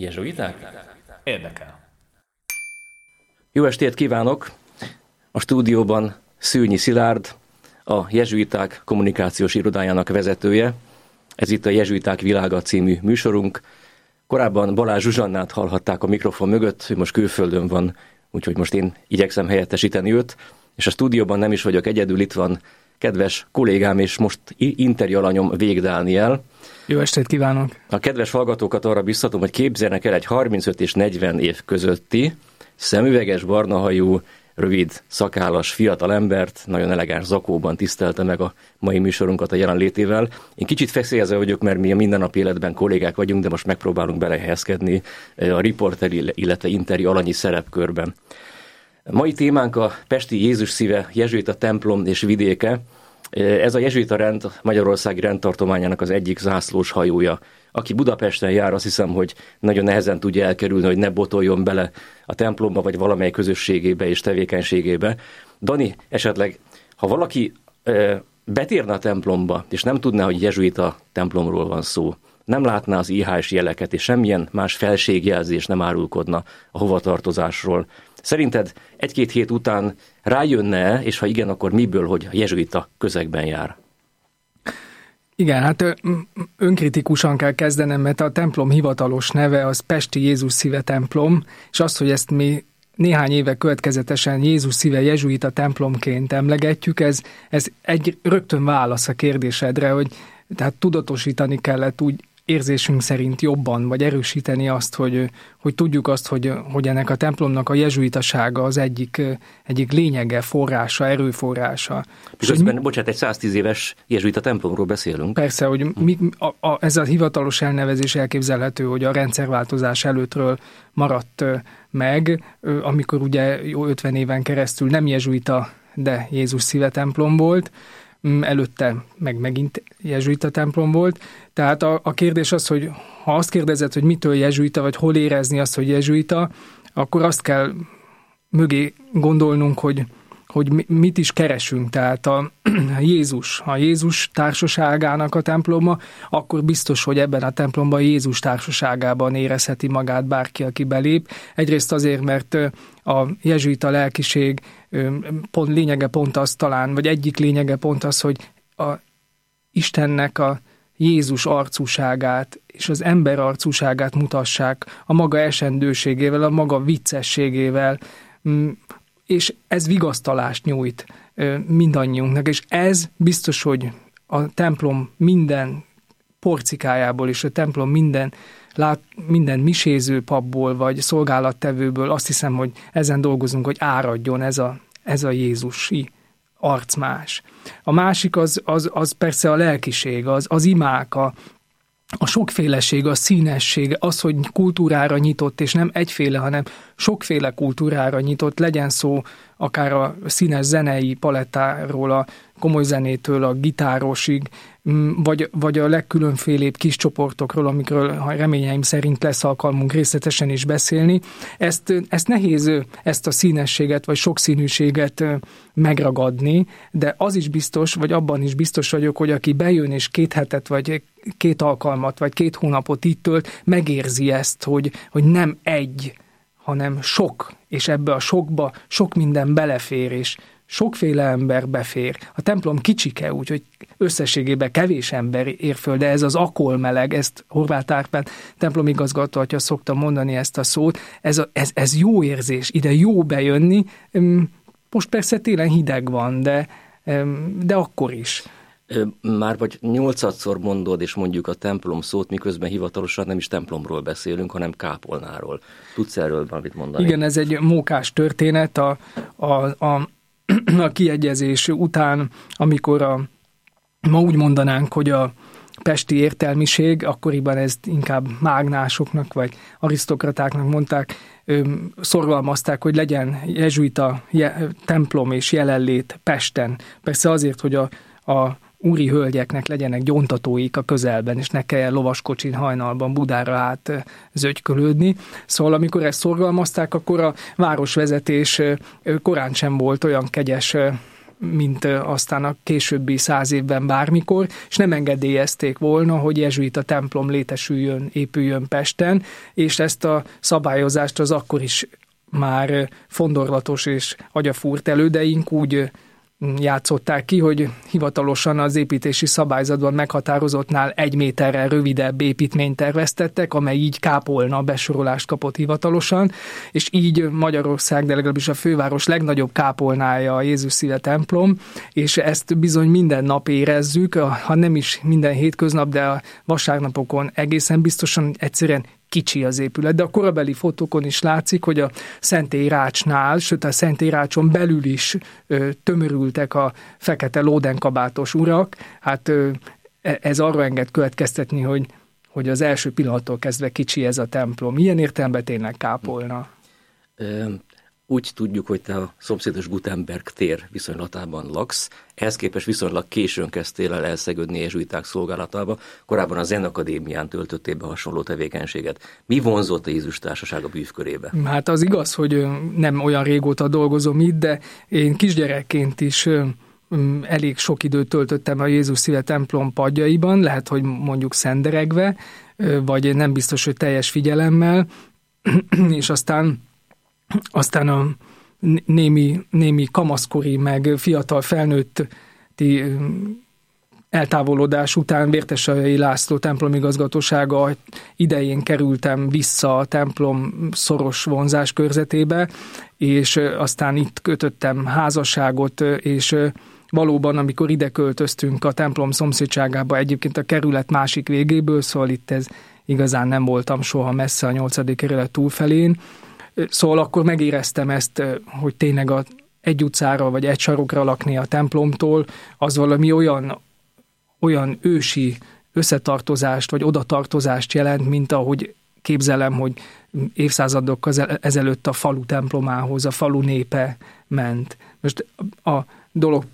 Jezsuiták? Érdekel. Jó estét kívánok! A stúdióban Szűnyi Szilárd, a Jezsuiták kommunikációs irodájának vezetője. Ez itt a Jezsuiták világa című műsorunk. Korábban Balázs Zsuzsannát hallhatták a mikrofon mögött, ő most külföldön van, úgyhogy most én igyekszem helyettesíteni őt, és a stúdióban nem is vagyok egyedül, itt van kedves kollégám és most interjú alanyom Vég Dániel. Jó estét kívánok! A kedves hallgatókat arra biztatom, hogy képzeljenek el egy 35 és 40 év közötti, szemüveges, barnahajú, rövid, szakállas fiatal embert, nagyon elegáns zakóban tisztelte meg a mai műsorunkat a jelenlétével. Én kicsit feszélyezve vagyok, mert mi a mindennapi életben kollégák vagyunk, de most megpróbálunk belehelyezkedni a riporter, illetve interjú alanyi szerepkörben. Mai témánk a Pesti Jézus szíve, Jezsuita templom és vidéke. Ez a Jezsuita rend Magyarországi rendtartományának az egyik zászlós hajója. Aki Budapesten jár, azt hiszem, hogy nagyon nehezen tudja elkerülni, hogy ne botoljon bele a templomba, vagy valamely közösségébe és tevékenységébe. Dani, esetleg, ha valaki betérne a templomba, és nem tudná, hogy jezsuita templomról van szó, nem látná az IHS jeleket, és semmilyen más felségjelzés nem árulkodna a hovatartozásról, Szerinted egy-két hét után rájönne és ha igen, akkor miből, hogy a jezsuita közegben jár? Igen, hát önkritikusan kell kezdenem, mert a templom hivatalos neve az Pesti Jézus Szíve templom, és az, hogy ezt mi néhány éve következetesen Jézus szíve jezsuita templomként emlegetjük, ez, ez egy rögtön válasz a kérdésedre, hogy tehát tudatosítani kellett úgy érzésünk szerint jobban, vagy erősíteni azt, hogy, hogy tudjuk azt, hogy, hogy ennek a templomnak a jezsuitasága az egyik, egyik lényege, forrása, erőforrása. Miközben, mi, bocsánat, egy 110 éves jezsuita templomról beszélünk. Persze, hogy mi, a, a, ez a hivatalos elnevezés elképzelhető, hogy a rendszerváltozás előttről maradt meg, amikor ugye jó 50 éven keresztül nem jezsuita, de Jézus szíve templom volt, előtte meg megint jezsuita templom volt. Tehát a, a kérdés az, hogy ha azt kérdezed, hogy mitől jezsuita, vagy hol érezni azt, hogy jezsuita, akkor azt kell mögé gondolnunk, hogy hogy mit is keresünk. Tehát a, a Jézus, a Jézus társaságának a temploma, akkor biztos, hogy ebben a templomban Jézus társaságában érezheti magát bárki, aki belép. Egyrészt azért, mert a jezsuita lelkiség pont lényege pont az talán, vagy egyik lényege pont az, hogy a Istennek a Jézus arcúságát és az ember arcúságát mutassák a maga esendőségével, a maga viccességével, és ez vigasztalást nyújt mindannyiunknak, és ez biztos, hogy a templom minden porcikájából és a templom minden, lát, minden miséző papból vagy szolgálattevőből azt hiszem, hogy ezen dolgozunk, hogy áradjon ez a, ez a Jézusi arcmás. A másik az, az, az persze a lelkiség, az, az imák, a, a sokféleség, a színesség, az, hogy kultúrára nyitott, és nem egyféle, hanem sokféle kultúrára nyitott, legyen szó akár a színes zenei palettáról, a komoly zenétől a gitárosig, mm, vagy, vagy a legkülönfélébb kis csoportokról, amikről ha reményeim szerint lesz alkalmunk részletesen is beszélni. Ezt, ezt nehéz ezt a színességet vagy sokszínűséget megragadni, de az is biztos, vagy abban is biztos vagyok, hogy aki bejön és két hetet vagy két alkalmat, vagy két hónapot itt tölt, megérzi ezt, hogy, hogy nem egy, hanem sok, és ebbe a sokba sok minden belefér, és sokféle ember befér. A templom kicsike, úgyhogy összességében kevés ember ér föl, de ez az akol meleg, ezt Horváth Árpád templomigazgató atya szokta mondani ezt a szót, ez, a, ez, ez jó érzés, ide jó bejönni, most persze télen hideg van, de, de akkor is. Már vagy nyolcadszor mondod, és mondjuk a templom szót, miközben hivatalosan nem is templomról beszélünk, hanem kápolnáról. Tudsz erről valamit mondani? Igen, ez egy mókás történet. A, a, a, a kiegyezés után, amikor a, ma úgy mondanánk, hogy a pesti értelmiség, akkoriban ezt inkább mágnásoknak vagy arisztokratáknak mondták, szorgalmazták, hogy legyen jezsuita templom és jelenlét Pesten. Persze azért, hogy a, a úri hölgyeknek legyenek gyontatóik a közelben, és ne kelljen lovaskocsin hajnalban Budára át zögykölődni. Szóval amikor ezt szorgalmazták, akkor a városvezetés korán sem volt olyan kegyes mint aztán a későbbi száz évben bármikor, és nem engedélyezték volna, hogy jezsuita templom létesüljön, épüljön Pesten, és ezt a szabályozást az akkor is már fondorlatos és agyafúrt elődeink úgy játszották ki, hogy hivatalosan az építési szabályzatban meghatározottnál egy méterrel rövidebb építményt terveztettek, amely így kápolna besorolást kapott hivatalosan, és így Magyarország, de legalábbis a főváros legnagyobb kápolnája a Jézus Szíve templom, és ezt bizony minden nap érezzük, ha nem is minden hétköznap, de a vasárnapokon egészen biztosan egyszerűen kicsi az épület, de a korabeli fotókon is látszik, hogy a Szentélyrácsnál, sőt a Szentélyrácson belül is ö, tömörültek a fekete lódenkabátos urak. Hát ö, e, ez arra enged következtetni, hogy, hogy az első pillanattól kezdve kicsi ez a templom. Ilyen értelemben tényleg kápolna. Úgy tudjuk, hogy te a szomszédos Gutenberg tér viszonylatában laksz, ehhez képest viszonylag későn kezdtél el elszegődni jezsuiták szolgálatába, korábban a Zen Akadémián töltöttél be hasonló tevékenységet. Mi vonzott a Jézus Társaság a bűvkörébe? Hát az igaz, hogy nem olyan régóta dolgozom itt, de én kisgyerekként is elég sok időt töltöttem a Jézus Szíve templom padjaiban, lehet, hogy mondjuk szenderegve, vagy nem biztos, hogy teljes figyelemmel, és aztán aztán a némi, némi kamaszkori, meg fiatal felnőtti eltávolodás után Vértesai László templomigazgatósága idején kerültem vissza a templom szoros vonzás körzetébe, és aztán itt kötöttem házasságot, és valóban, amikor ide költöztünk a templom szomszédságába, egyébként a kerület másik végéből, szóval itt ez igazán nem voltam soha messze a nyolcadik kerület túlfelén, Szóval akkor megéreztem ezt, hogy tényleg a egy utcára vagy egy sarokra lakni a templomtól, az valami olyan, olyan ősi összetartozást vagy odatartozást jelent, mint ahogy képzelem, hogy évszázadokkal ezelőtt a falu templomához a falu népe ment. Most a dolog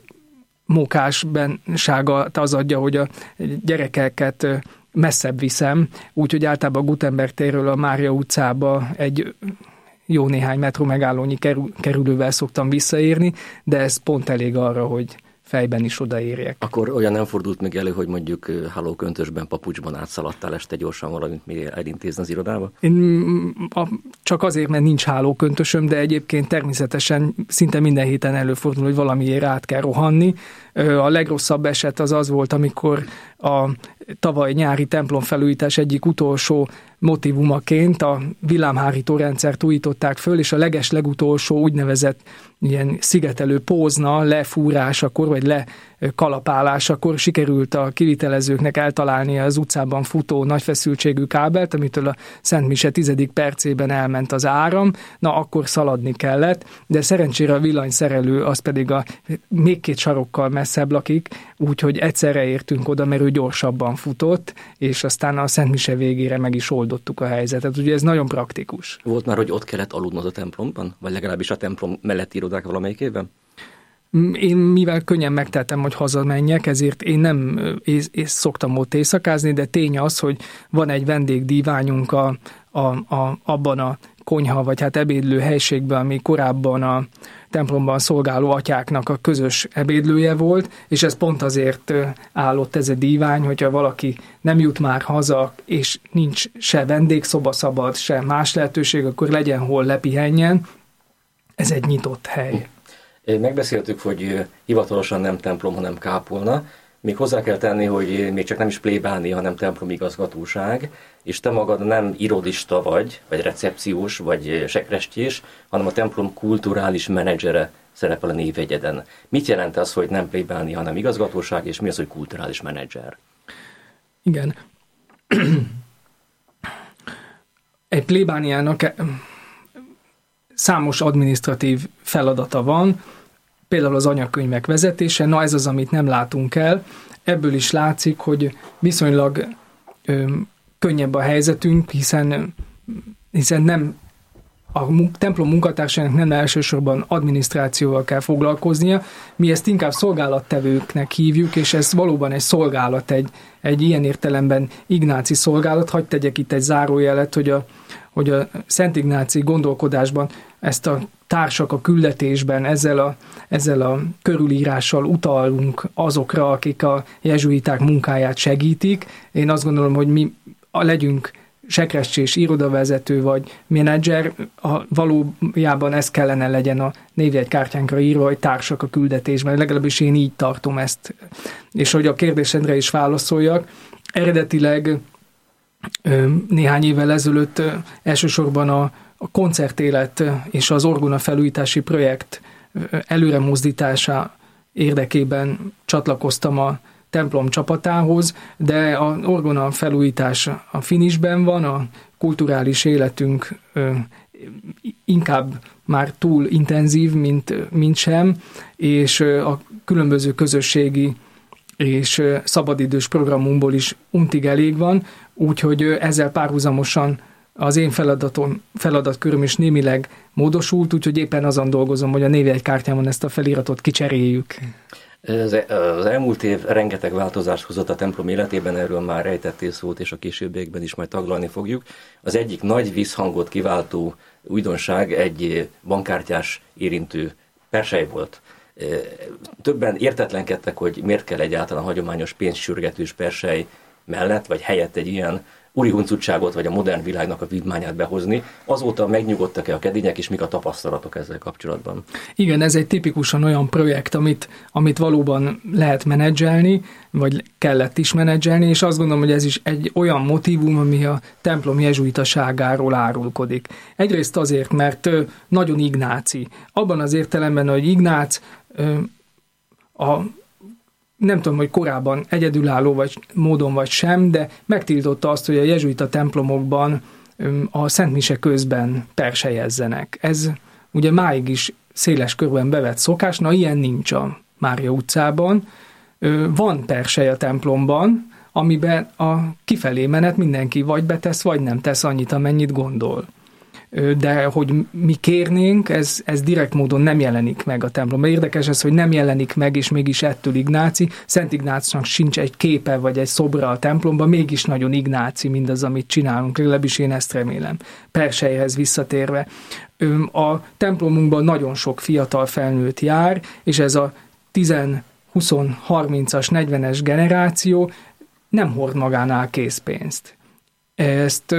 mókásbensága az adja, hogy a gyerekeket messzebb viszem, úgyhogy általában a Gutenberg térről a Mária utcába egy jó néhány metró megállónyi kerülővel szoktam visszaérni, de ez pont elég arra, hogy fejben is odaérjek. Akkor olyan nem fordult meg elő, hogy mondjuk hálóköntösben, papucsban átszaladtál este gyorsan valamit még elintézni az irodába? Én mm, a, csak azért, mert nincs hálóköntösöm, de egyébként természetesen szinte minden héten előfordul, hogy valamiért át kell rohanni. A legrosszabb eset az az volt, amikor a tavaly nyári templomfelújítás egyik utolsó motivumaként a villámhárító rendszert újították föl, és a leges legutolsó úgynevezett ilyen szigetelő pózna, lefúrásakor, vagy le kalapálásakor sikerült a kivitelezőknek eltalálni az utcában futó nagy feszültségű kábelt, amitől a Szent Mise tizedik percében elment az áram, na akkor szaladni kellett, de szerencsére a villanyszerelő az pedig a még két sarokkal messzebb lakik, úgyhogy egyszerre értünk oda, mert ő gyorsabban futott, és aztán a Szent Mise végére meg is oldottuk a helyzetet. Ugye ez nagyon praktikus. Volt már, hogy ott kellett aludnod a templomban? Vagy legalábbis a templom mellett irodák évben? Én mivel könnyen megtettem, hogy hazamenjek, ezért én nem és, és szoktam ott éjszakázni, de tény az, hogy van egy vendégdíványunk a, a, a, abban a konyha, vagy hát ebédlő helységben, ami korábban a templomban szolgáló atyáknak a közös ebédlője volt, és ez pont azért állott ez a dívány, hogyha valaki nem jut már haza, és nincs se vendégszoba szabad, se más lehetőség, akkor legyen hol lepihenjen. Ez egy nyitott hely. Megbeszéltük, hogy hivatalosan nem templom, hanem kápolna. Még hozzá kell tenni, hogy még csak nem is plébánia, hanem templomigazgatóság, és te magad nem irodista vagy, vagy recepciós, vagy sekrestyés, hanem a templom kulturális menedzsere szerepel a névegyeden. Mit jelent az, hogy nem plébánia, hanem igazgatóság, és mi az, hogy kulturális menedzser? Igen. Egy plébániának számos administratív feladata van, például az anyakönyvek vezetése, na ez az, amit nem látunk el. Ebből is látszik, hogy viszonylag ö, könnyebb a helyzetünk, hiszen, hiszen nem a templom munkatársainak nem elsősorban adminisztrációval kell foglalkoznia, mi ezt inkább szolgálattevőknek hívjuk, és ez valóban egy szolgálat, egy, egy ilyen értelemben ignáci szolgálat. Hagy tegyek itt egy zárójelet, hogy a, hogy a Szent Ignáci gondolkodásban ezt a társak a küldetésben ezzel a, ezzel a körülírással utalunk azokra, akik a jezsuiták munkáját segítik. Én azt gondolom, hogy mi a legyünk sekrescsés irodavezető vagy menedzser, a, valójában ez kellene legyen a névjegykártyánkra írva, hogy társak a küldetésben. Legalábbis én így tartom ezt. És hogy a kérdésedre is válaszoljak, eredetileg néhány évvel ezelőtt elsősorban a, a koncertélet és az orgona felújítási projekt előre mozdítása érdekében csatlakoztam a templom csapatához, de a orgona felújítás a finisben van, a kulturális életünk inkább már túl intenzív, mint, mint sem, és a különböző közösségi és szabadidős programunkból is untig elég van, úgyhogy ezzel párhuzamosan az én feladatom, feladatköröm is némileg módosult, úgyhogy éppen azon dolgozom, hogy a névjegykártyámon ezt a feliratot kicseréljük. Az elmúlt év rengeteg változást hozott a templom életében, erről már rejtettél szót, és a későbbiekben is majd taglalni fogjuk. Az egyik nagy visszhangot kiváltó újdonság egy bankkártyás érintő persely volt. Többen értetlenkedtek, hogy miért kell egyáltalán hagyományos pénzsürgetős persely mellett, vagy helyett egy ilyen úri huncutságot, vagy a modern világnak a vívmányát behozni. Azóta megnyugodtak-e a kedények, és mik a tapasztalatok ezzel kapcsolatban? Igen, ez egy tipikusan olyan projekt, amit, amit valóban lehet menedzselni, vagy kellett is menedzselni, és azt gondolom, hogy ez is egy olyan motivum, ami a templom jezsuitaságáról árulkodik. Egyrészt azért, mert nagyon ignáci. Abban az értelemben, hogy Ignác a nem tudom, hogy korábban egyedülálló vagy módon vagy sem, de megtiltotta azt, hogy a jezsuita templomokban a Szent Mise közben persejezzenek. Ez ugye máig is széles körben bevett szokás, na ilyen nincs a Mária utcában. Van persej a templomban, amiben a kifelé menet mindenki vagy betesz, vagy nem tesz annyit, amennyit gondol de hogy mi kérnénk, ez, ez direkt módon nem jelenik meg a templomban. Érdekes ez, hogy nem jelenik meg, és mégis ettől Ignáci. Szent Ignácnak sincs egy képe vagy egy szobra a templomban, mégis nagyon Ignáci mindaz, amit csinálunk, legalábbis én ezt remélem. Persejhez visszatérve. A templomunkban nagyon sok fiatal felnőtt jár, és ez a 10 20-30-as, 40-es generáció nem hord magánál készpénzt. Ezt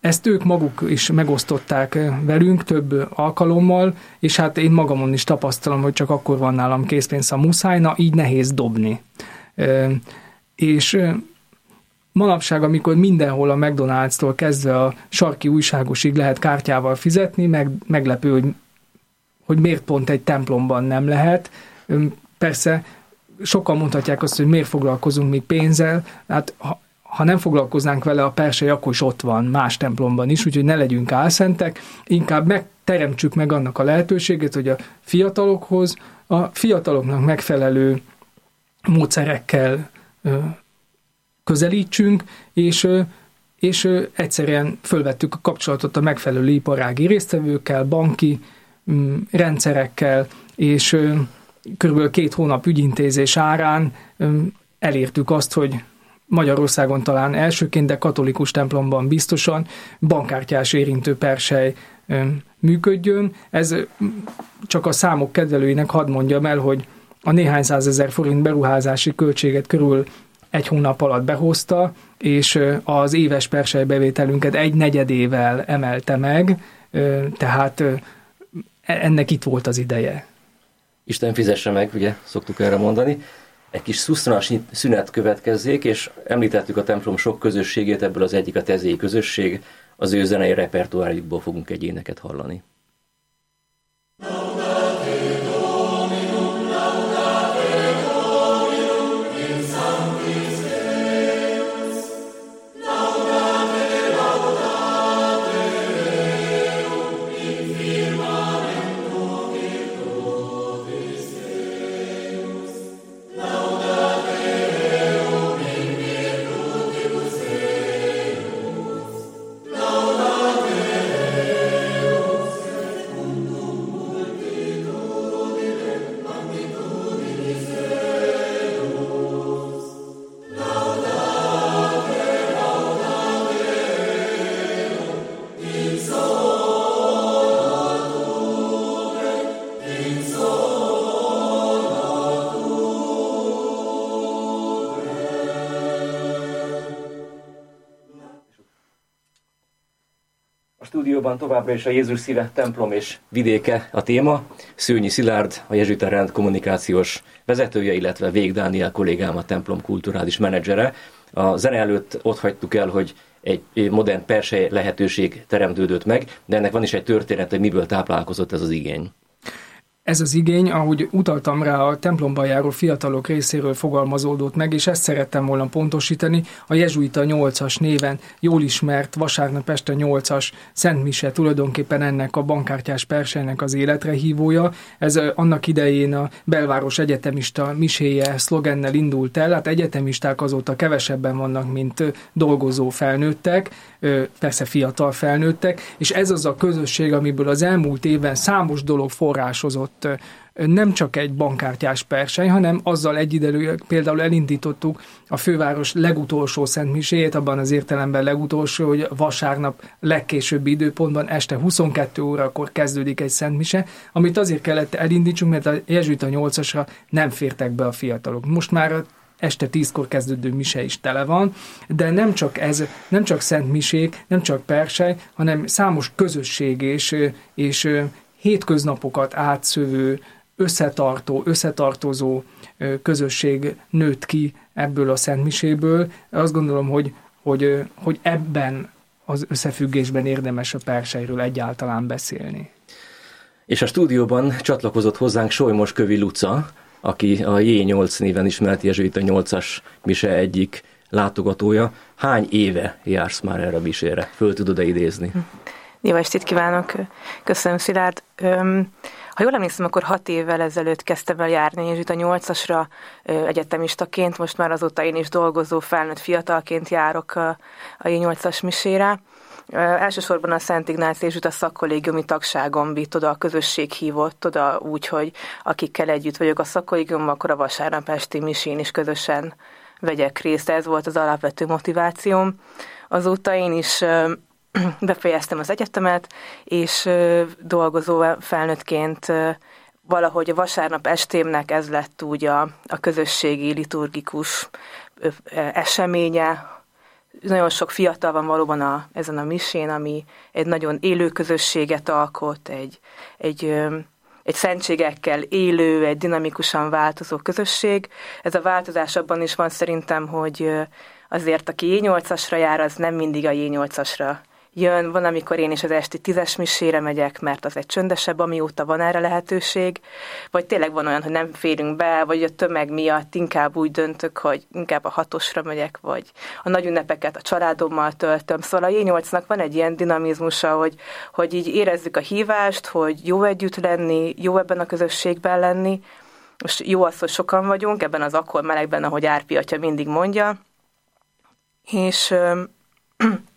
ezt ők maguk is megosztották velünk több alkalommal, és hát én magamon is tapasztalom, hogy csak akkor van nálam készpénz, a muszáj, így nehéz dobni. És manapság, amikor mindenhol a McDonald's-tól kezdve a sarki újságosig lehet kártyával fizetni, meg, meglepő, hogy, hogy miért pont egy templomban nem lehet. Persze sokan mondhatják azt, hogy miért foglalkozunk mi pénzzel, hát ha, ha nem foglalkoznánk vele, a persely akkor is ott van más templomban is, úgyhogy ne legyünk álszentek, inkább megteremtsük meg annak a lehetőséget, hogy a fiatalokhoz, a fiataloknak megfelelő módszerekkel közelítsünk, és, és egyszerűen fölvettük a kapcsolatot a megfelelő iparági résztvevőkkel, banki mm, rendszerekkel, és körülbelül két hónap ügyintézés árán elértük azt, hogy Magyarországon talán elsőként, de katolikus templomban biztosan bankkártyás érintő persely működjön. Ez csak a számok kedvelőinek hadd mondjam el, hogy a néhány százezer forint beruházási költséget körül egy hónap alatt behozta, és az éves persely bevételünket egy negyedével emelte meg, tehát e-, ennek itt volt az ideje. Isten fizesse meg, ugye szoktuk erre mondani egy kis szusztanas szünet következzék, és említettük a templom sok közösségét, ebből az egyik a tezéi közösség, az ő zenei repertoárjukból fogunk egy éneket hallani. Továbbra is a Jézus szíve templom és vidéke a téma. Szőnyi Szilárd, a Jezsuita Rend kommunikációs vezetője, illetve Vég Dániel kollégám, a templom kulturális menedzsere. A zene előtt ott hagytuk el, hogy egy modern persely lehetőség teremtődött meg, de ennek van is egy történet, hogy miből táplálkozott ez az igény ez az igény, ahogy utaltam rá, a templomban járó fiatalok részéről fogalmazódott meg, és ezt szerettem volna pontosítani, a jezsuita 8-as néven. Jól ismert vasárnap este 8-as Szent Mise tulajdonképpen ennek a bankkártyás persejnek az életre hívója. Ez annak idején a belváros egyetemista miséje szlogennel indult el, hát egyetemisták azóta kevesebben vannak, mint dolgozó felnőttek, persze fiatal felnőttek, és ez az a közösség, amiből az elmúlt évben számos dolog forrásozott nem csak egy bankkártyás persely, hanem azzal egyidejűleg például elindítottuk a főváros legutolsó szentmiséjét, abban az értelemben legutolsó, hogy vasárnap legkésőbbi időpontban este 22 órakor kezdődik egy szentmise, amit azért kellett elindítsunk, mert a jezsuita 8-asra nem fértek be a fiatalok. Most már este tízkor kezdődő mise is tele van, de nem csak ez, nem csak szent misék, nem csak persej, hanem számos közösség és, és hétköznapokat átszövő, összetartó, összetartozó közösség nőtt ki ebből a szentmiséből. Azt gondolom, hogy, hogy, hogy ebben az összefüggésben érdemes a persejről egyáltalán beszélni. És a stúdióban csatlakozott hozzánk Solymos Kövi Luca, aki a J8 néven ismert jezsuita 8-as mise egyik látogatója. Hány éve jársz már erre a misére? Föl tudod-e idézni? Jó estét kívánok! Köszönöm, Szilárd! Ha jól emlékszem, akkor hat évvel ezelőtt kezdtem el járni jezsuita 8-asra egyetemistaként, most már azóta én is dolgozó felnőtt fiatalként járok a, a J8-as misére. Elsősorban a Szent Ignáci és a szakkollégiumi tagságom vitt oda, a közösség hívott oda úgy, hogy akikkel együtt vagyok a szakkollégiumban, akkor a vasárnap esti misén is közösen vegyek részt. Ez volt az alapvető motivációm. Azóta én is befejeztem az egyetemet, és dolgozó felnőttként valahogy a vasárnap estémnek ez lett úgy a, a közösségi liturgikus eseménye, nagyon sok fiatal van valóban a, ezen a misén, ami egy nagyon élő közösséget alkot, egy, egy, egy szentségekkel élő, egy dinamikusan változó közösség. Ez a változás abban is van szerintem, hogy azért aki J8-asra jár, az nem mindig a J8-asra jön, van, amikor én is az esti tízes misére megyek, mert az egy csöndesebb, amióta van erre lehetőség, vagy tényleg van olyan, hogy nem férünk be, vagy a tömeg miatt inkább úgy döntök, hogy inkább a hatosra megyek, vagy a nagy ünnepeket a családommal töltöm. Szóval a J8-nak van egy ilyen dinamizmusa, hogy, hogy így érezzük a hívást, hogy jó együtt lenni, jó ebben a közösségben lenni, most jó az, hogy sokan vagyunk, ebben az akkor melegben, ahogy Árpi atya mindig mondja, és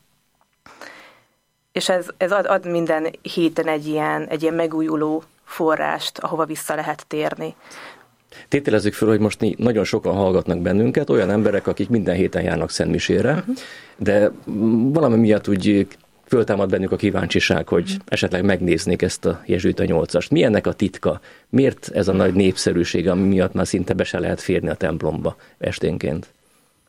és ez, ez ad, ad minden héten egy ilyen, egy ilyen megújuló forrást, ahova vissza lehet térni. Tételezzük fel, hogy most nagyon sokan hallgatnak bennünket, olyan emberek, akik minden héten járnak Szentmisére, uh-huh. de valami miatt úgy föltámad bennük a kíváncsiság, hogy uh-huh. esetleg megnéznék ezt a Jezsuita 8-ast. Mi ennek a titka? Miért ez a nagy népszerűség, ami miatt már szinte be se lehet férni a templomba esténként?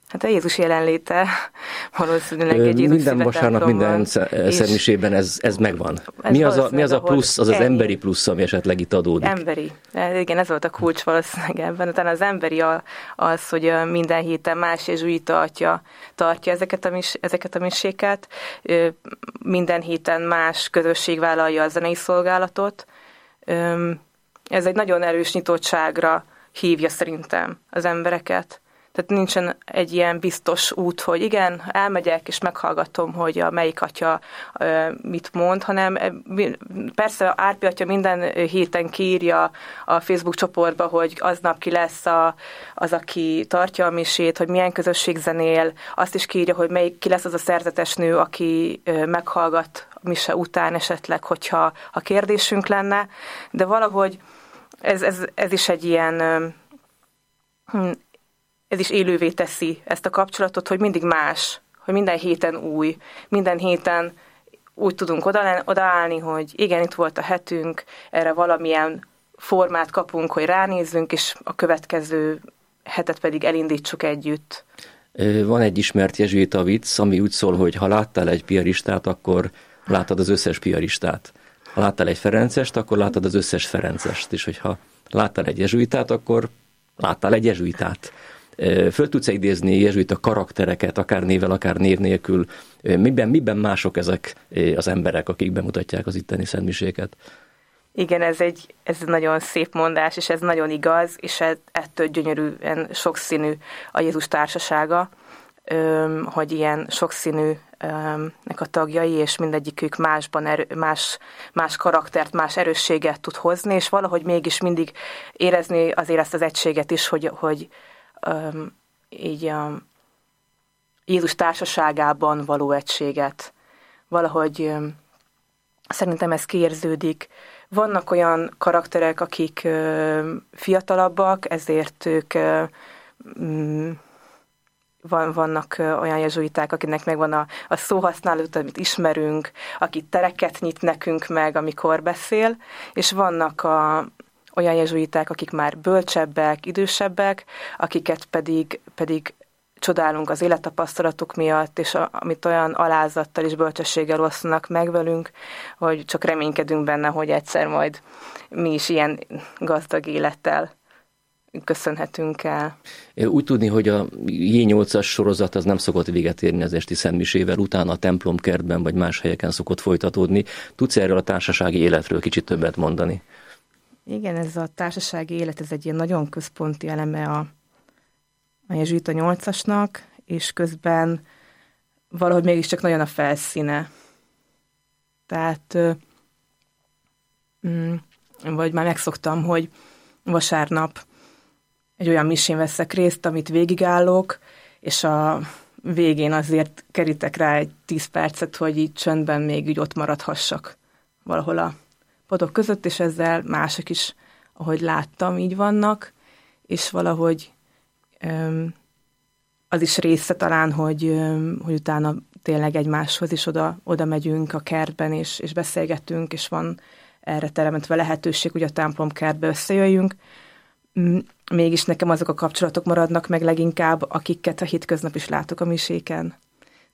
Hát a Jézus jelenléte valószínűleg egy Jézus Minden vasárnap, minden szermisében ez, ez megvan. Ez mi, az a, mi az a plusz, az az ennyi. emberi plusz, ami esetleg itt adódik? Emberi. Igen, ez volt a kulcs valószínűleg ebben. Utána az emberi az, hogy minden héten más jezsuita atya tartja ezeket a, mis, ezeket a miséket. Minden héten más közösség vállalja a zenei szolgálatot. Ez egy nagyon erős nyitottságra hívja szerintem az embereket tehát nincsen egy ilyen biztos út, hogy igen, elmegyek és meghallgatom, hogy a melyik atya mit mond, hanem persze Árpi atya minden héten kírja a Facebook csoportba, hogy aznap ki lesz a, az, aki tartja a misét, hogy milyen közösség zenél, azt is kírja, hogy melyik ki lesz az a szerzetes nő, aki meghallgat mise után esetleg, hogyha a kérdésünk lenne, de valahogy ez, ez, ez is egy ilyen hm, ez is élővé teszi ezt a kapcsolatot, hogy mindig más, hogy minden héten új, minden héten úgy tudunk odaállni, hogy igen, itt volt a hetünk, erre valamilyen formát kapunk, hogy ránézzünk, és a következő hetet pedig elindítsuk együtt. Van egy ismert jezsuita vicc, ami úgy szól, hogy ha láttál egy piaristát, akkor láttad az összes piaristát. Ha láttál egy Ferencest, akkor láttad az összes Ferencest, és hogyha láttál egy jezsuitát, akkor láttál egy jezsuitát. Föl tudsz idézni jezsuita karaktereket, akár nével, akár név nélkül. Miben, miben mások ezek az emberek, akik bemutatják az itteni szentmiséket? Igen, ez egy, ez nagyon szép mondás, és ez nagyon igaz, és ettől gyönyörűen sokszínű a Jézus társasága, hogy ilyen sokszínű nek a tagjai, és mindegyikük másban erő, más, más karaktert, más erősséget tud hozni, és valahogy mégis mindig érezni azért ezt az egységet is, hogy, hogy um, így a Jézus társaságában való egységet. Valahogy um, szerintem ez kiérződik. Vannak olyan karakterek, akik fiatalabbak, ezért ők uh, van, vannak olyan jezsuiták, akinek megvan a, a szóhasználat, amit ismerünk, aki tereket nyit nekünk meg, amikor beszél, és vannak a, olyan jezsuiták, akik már bölcsebbek, idősebbek, akiket pedig, pedig csodálunk az élettapasztalatuk miatt, és a, amit olyan alázattal és bölcsességgel osztanak meg velünk, hogy csak reménykedünk benne, hogy egyszer majd mi is ilyen gazdag élettel köszönhetünk el. Úgy tudni, hogy a J8-as sorozat az nem szokott véget érni az esti szentmisével, utána a templomkertben vagy más helyeken szokott folytatódni. Tudsz erről a társasági életről kicsit többet mondani? Igen, ez a társasági élet, ez egy ilyen nagyon központi eleme a, a Jezsuita 8-asnak, és közben valahogy mégiscsak nagyon a felszíne. Tehát, mm, vagy már megszoktam, hogy vasárnap egy olyan misén veszek részt, amit végigállok, és a végén azért kerítek rá egy tíz percet, hogy így csöndben még így ott maradhassak valahol a padok között, és ezzel mások is, ahogy láttam, így vannak, és valahogy öm, az is része talán, hogy, öm, hogy utána tényleg egymáshoz is oda, oda megyünk a kertben, és, és beszélgetünk, és van erre teremtve lehetőség, hogy a templom kertbe összejöjjünk, mégis nekem azok a kapcsolatok maradnak meg leginkább, akiket a hétköznap is látok a miséken.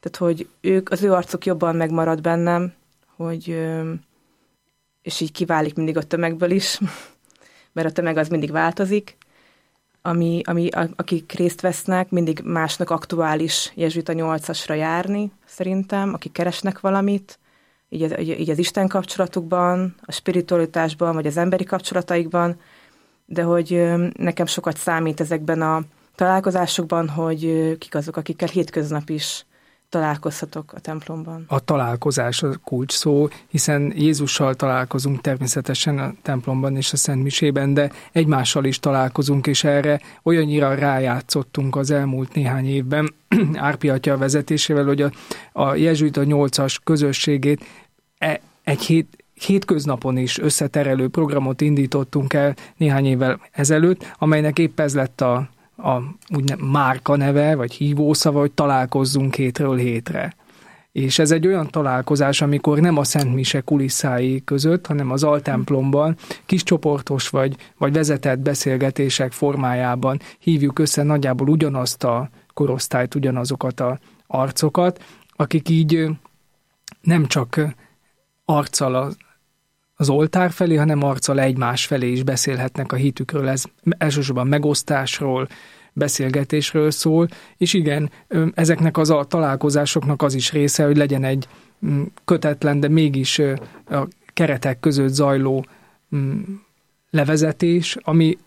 Tehát, hogy ők, az ő arcuk jobban megmarad bennem, hogy, és így kiválik mindig a tömegből is, mert a tömeg az mindig változik, ami, ami, akik részt vesznek, mindig másnak aktuális jezsuita nyolcasra járni, szerintem, akik keresnek valamit, így, így az Isten kapcsolatukban, a spiritualitásban, vagy az emberi kapcsolataikban, de hogy nekem sokat számít ezekben a találkozásokban, hogy kik azok, akikkel hétköznap is találkozhatok a templomban. A találkozás a kulcs szó, hiszen Jézussal találkozunk természetesen a templomban és a Szent Misében, de egymással is találkozunk, és erre olyannyira rájátszottunk az elmúlt néhány évben Árpi Atya vezetésével, hogy a, a Jezsuita 8-as közösségét e, egy hét, hétköznapon is összeterelő programot indítottunk el néhány évvel ezelőtt, amelynek épp ez lett a, a úgy márka neve, vagy hívószava, hogy találkozzunk hétről hétre. És ez egy olyan találkozás, amikor nem a Szent Mise kulisszái között, hanem az altemplomban kis csoportos vagy, vagy vezetett beszélgetések formájában hívjuk össze nagyjából ugyanazt a korosztályt, ugyanazokat a arcokat, akik így nem csak arccal az oltár felé, hanem arccal egymás felé is beszélhetnek a hitükről. Ez elsősorban megosztásról, beszélgetésről szól, és igen, ezeknek az a találkozásoknak az is része, hogy legyen egy kötetlen, de mégis a keretek között zajló levezetés, ami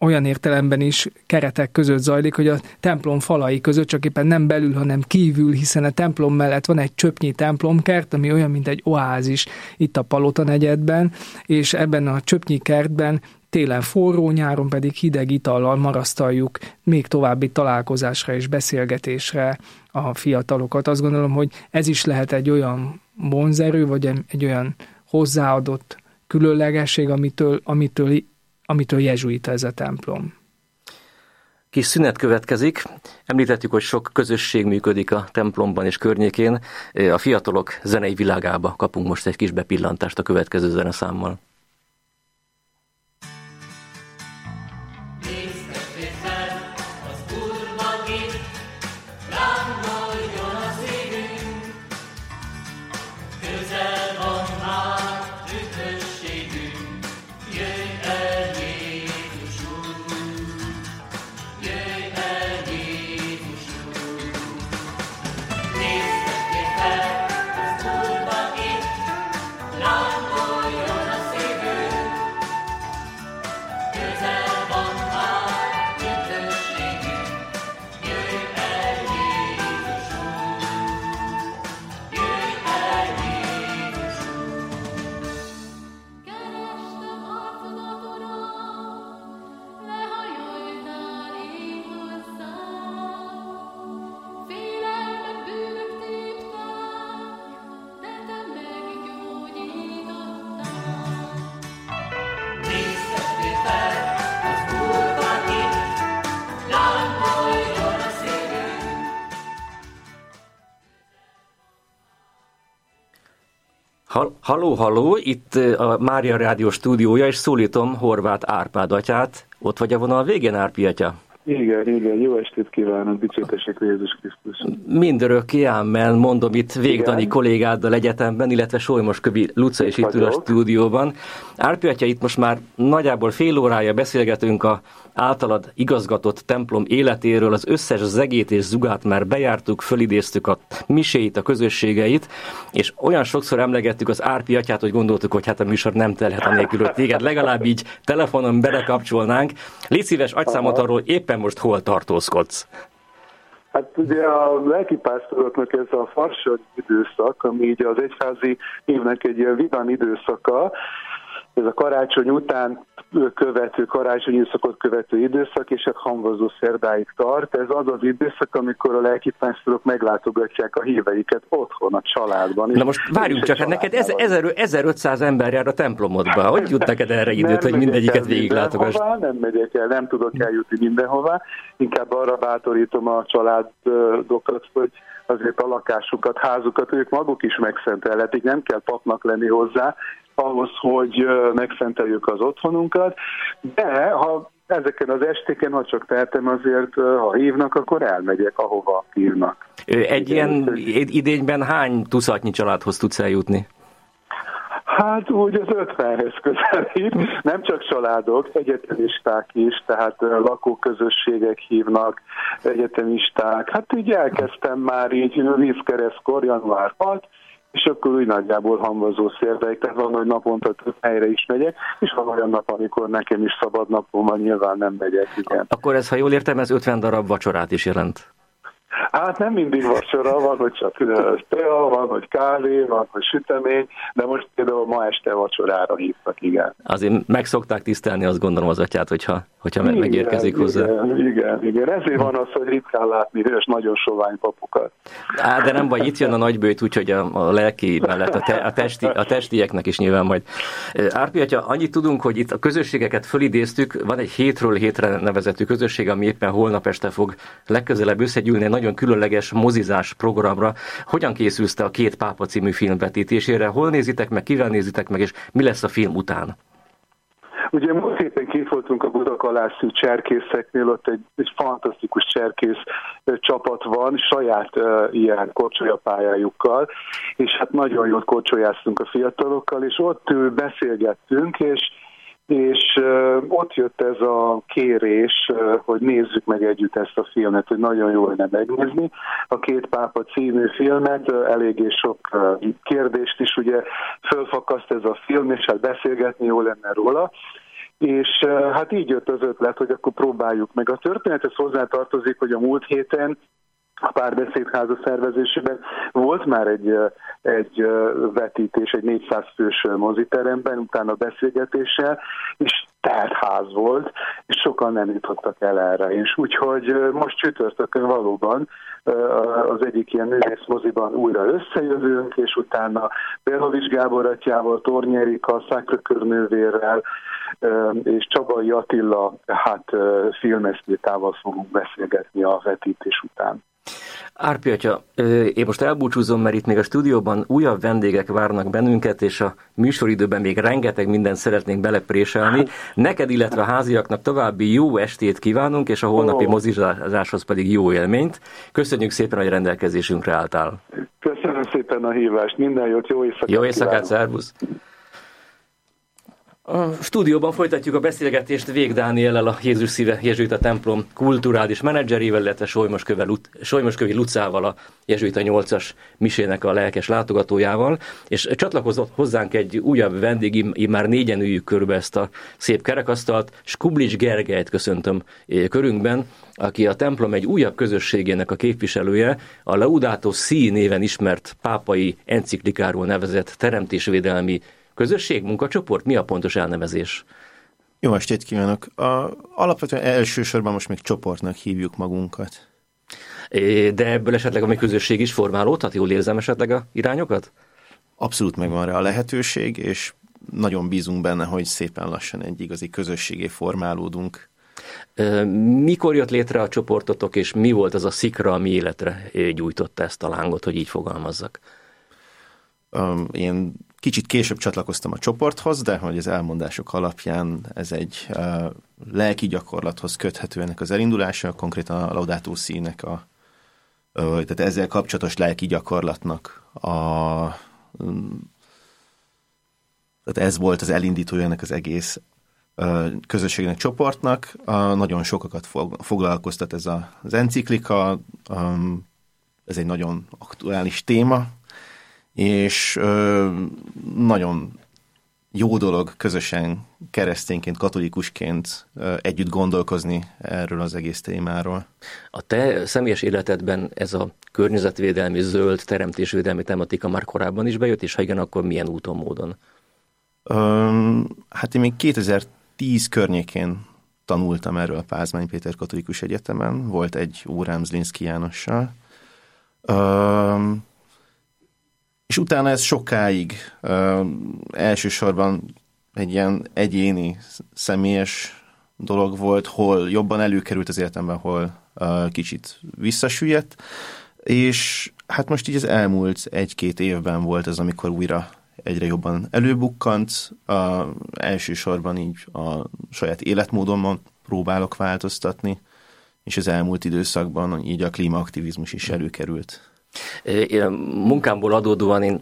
olyan értelemben is keretek között zajlik, hogy a templom falai között csak éppen nem belül, hanem kívül, hiszen a templom mellett van egy csöpnyi templomkert, ami olyan, mint egy oázis itt a Palota negyedben, és ebben a csöpnyi kertben télen forró, nyáron pedig hideg itallal marasztaljuk még további találkozásra és beszélgetésre a fiatalokat. Azt gondolom, hogy ez is lehet egy olyan vonzerő, vagy egy olyan hozzáadott különlegesség, amitől, amitől amitől jezsuita ez a templom. Kis szünet következik. Említettük, hogy sok közösség működik a templomban és környékén. A fiatalok zenei világába kapunk most egy kis bepillantást a következő zeneszámmal. Halló, halló, itt a Mária Rádió stúdiója, és szólítom Horváth Árpád atyát. Ott vagy a vonal végén, Árpi atya? Igen, igen, jó estét kívánok, dicsőtesek Jézus Krisztus. Mindörökké ámmel, mondom itt Végdani igen. kollégáddal egyetemben, illetve Solymos Kövi Luca is itt ül a stúdióban. Árpi atya, itt most már nagyjából fél órája beszélgetünk a általad igazgatott templom életéről, az összes zegét és zugát már bejártuk, fölidéztük a miséit, a közösségeit, és olyan sokszor emlegettük az Árpi atyát, hogy gondoltuk, hogy hát a műsor nem telhet a hogy téged legalább így telefonon belekapcsolnánk. Légy szíves, agyszámot arról éppen most hol tartózkodsz. Hát ugye a lelkipásztoroknak ez a farsony időszak, ami így az egyházi évnek egy ilyen vidám időszaka, ez a karácsony után követő, karácsonyi időszakot követő időszak, és a hamvazó szerdáig tart. Ez az az időszak, amikor a lelkipásztorok meglátogatják a híveiket otthon, a családban. Na most várjunk csak, hát neked 1500 ember jár a templomodba. Hogy jut neked erre időt, nem hogy mindegyiket végiglátogass? Nem megyek el, nem tudok eljutni mindenhová. Inkább arra bátorítom a családokat, hogy azért a lakásukat, házukat ők maguk is megszentelhetik, nem kell papnak lenni hozzá, ahhoz, hogy megszenteljük az otthonunkat, de ha ezeken az estéken, ha csak tehetem, azért, ha hívnak, akkor elmegyek, ahova hívnak. Egy ilyen idényben hány tuszatnyi családhoz tudsz eljutni? Hát úgy az ötvenhez közelít, nem csak családok, egyetemisták is, tehát lakóközösségek hívnak, egyetemisták. Hát így elkezdtem már így vízkeresztkor, január 6, és akkor úgy nagyjából hamvazó szérdeik, tehát van, hogy naponta több helyre is megyek, és van olyan nap, amikor nekem is szabad napom van, nyilván nem megyek, igen. Akkor ez, ha jól értem, ez 50 darab vacsorát is jelent. Hát nem mindig vacsora, van, hogy csak tea, van, hogy kávé, van, hogy sütemény, de most például ma este vacsorára hívtak, igen. Azért meg szokták tisztelni, azt gondolom az atyát, hogyha, hogyha igen, megérkezik igen, hozzá. Igen, igen, ezért van az, hogy ritkán látni hős, nagyon sovány papukat. Á, de nem vagy, itt jön a nagybőjt, úgyhogy a, a lelki mellett a, te, a, testi, a testieknek is nyilván majd. Árpi atya, annyit tudunk, hogy itt a közösségeket fölidéztük, van egy hétről hétre nevezetű közösség, ami éppen holnap este fog legközelebb összegyűlni, nagyon különleges mozizás programra. Hogyan készülsz te a Két Pápa című film vetítésére? Hol nézitek meg, kivel nézitek meg, és mi lesz a film után? Ugye múlt héten kint voltunk a Budakalászú cserkészeknél, ott egy, egy fantasztikus cserkész csapat van, saját uh, ilyen korcsolyapályájukkal, és hát nagyon jól korcsolyáztunk a fiatalokkal, és ott beszélgettünk, és és ott jött ez a kérés, hogy nézzük meg együtt ezt a filmet, hogy nagyon jó lenne megnézni. A Két Pápa című filmet, eléggé sok kérdést is ugye fölfakaszt ez a film, és hát beszélgetni jó lenne róla. És hát így jött az ötlet, hogy akkor próbáljuk meg. A történethez hozzátartozik, hogy a múlt héten a párbeszédháza szervezésében volt már egy, egy vetítés, egy 400 fős moziteremben, utána beszélgetéssel, és telt ház volt, és sokan nem jutottak el erre. És úgyhogy most csütörtökön valóban az egyik ilyen művész moziban újra összejövünk, és utána Bélovics Gábor atyával, Torny Erika, Szákrökörnővérrel és Csabai Attila hát filmesztétával fogunk beszélgetni a vetítés után. Árpi atya, én most elbúcsúzom, mert itt még a stúdióban újabb vendégek várnak bennünket, és a műsoridőben még rengeteg mindent szeretnénk belepréselni. Neked, illetve a háziaknak további jó estét kívánunk, és a holnapi mozizáshoz pedig jó élményt. Köszönjük szépen, hogy rendelkezésünkre álltál. Köszönöm szépen a hívást, minden jót, jó éjszakát! Jó éjszakát, szervusz! A stúdióban folytatjuk a beszélgetést Vég Dániellel, a Jézus Szíve Jezsuita templom kulturális menedzserével, illetve Solymoskövi Lucával, a Jezsuita 8-as misének a lelkes látogatójával, és csatlakozott hozzánk egy újabb vendég, már négyen üljük körbe ezt a szép kerekasztalt, Skublics Gergelyt köszöntöm eh, körünkben, aki a templom egy újabb közösségének a képviselője, a Laudato Si néven ismert pápai enciklikáról nevezett teremtésvédelmi Közösség, munkacsoport? Mi a pontos elnevezés? Jó estét kívánok! A, alapvetően elsősorban most még csoportnak hívjuk magunkat. De ebből esetleg a mi közösség is formálódhat? Jól érzem esetleg a irányokat? Abszolút megvan rá a lehetőség, és nagyon bízunk benne, hogy szépen lassan egy igazi közösségé formálódunk. Mikor jött létre a csoportotok, és mi volt az a szikra, ami életre gyújtotta ezt a lángot, hogy így fogalmazzak? Um, én Kicsit később csatlakoztam a csoporthoz, de hogy az elmondások alapján ez egy uh, lelki gyakorlathoz köthető ennek az elindulása, konkrétan a Laudato Si-nek a, uh, tehát ezzel kapcsolatos lelki gyakorlatnak a um, tehát ez volt az elindítója ennek az egész közösségnek, csoportnak. Nagyon sokakat fog, foglalkoztat ez az enciklika, um, ez egy nagyon aktuális téma, és ö, nagyon jó dolog közösen keresztényként, katolikusként együtt gondolkozni erről az egész témáról. A te személyes életedben ez a környezetvédelmi, zöld, teremtésvédelmi tematika már korábban is bejött, és ha igen, akkor milyen úton, módon? Ö, hát én még 2010 környékén tanultam erről a Pázmány Péter Katolikus Egyetemen, volt egy órám Zlinszki Jánossal, és utána ez sokáig ö, elsősorban egy ilyen egyéni, személyes dolog volt, hol jobban előkerült az életemben, hol ö, kicsit visszasüllyedt, és hát most így az elmúlt egy-két évben volt ez, amikor újra egyre jobban előbukkant, a, elsősorban így a saját életmódomon próbálok változtatni, és az elmúlt időszakban így a klímaaktivizmus is előkerült. Én munkámból adódóan én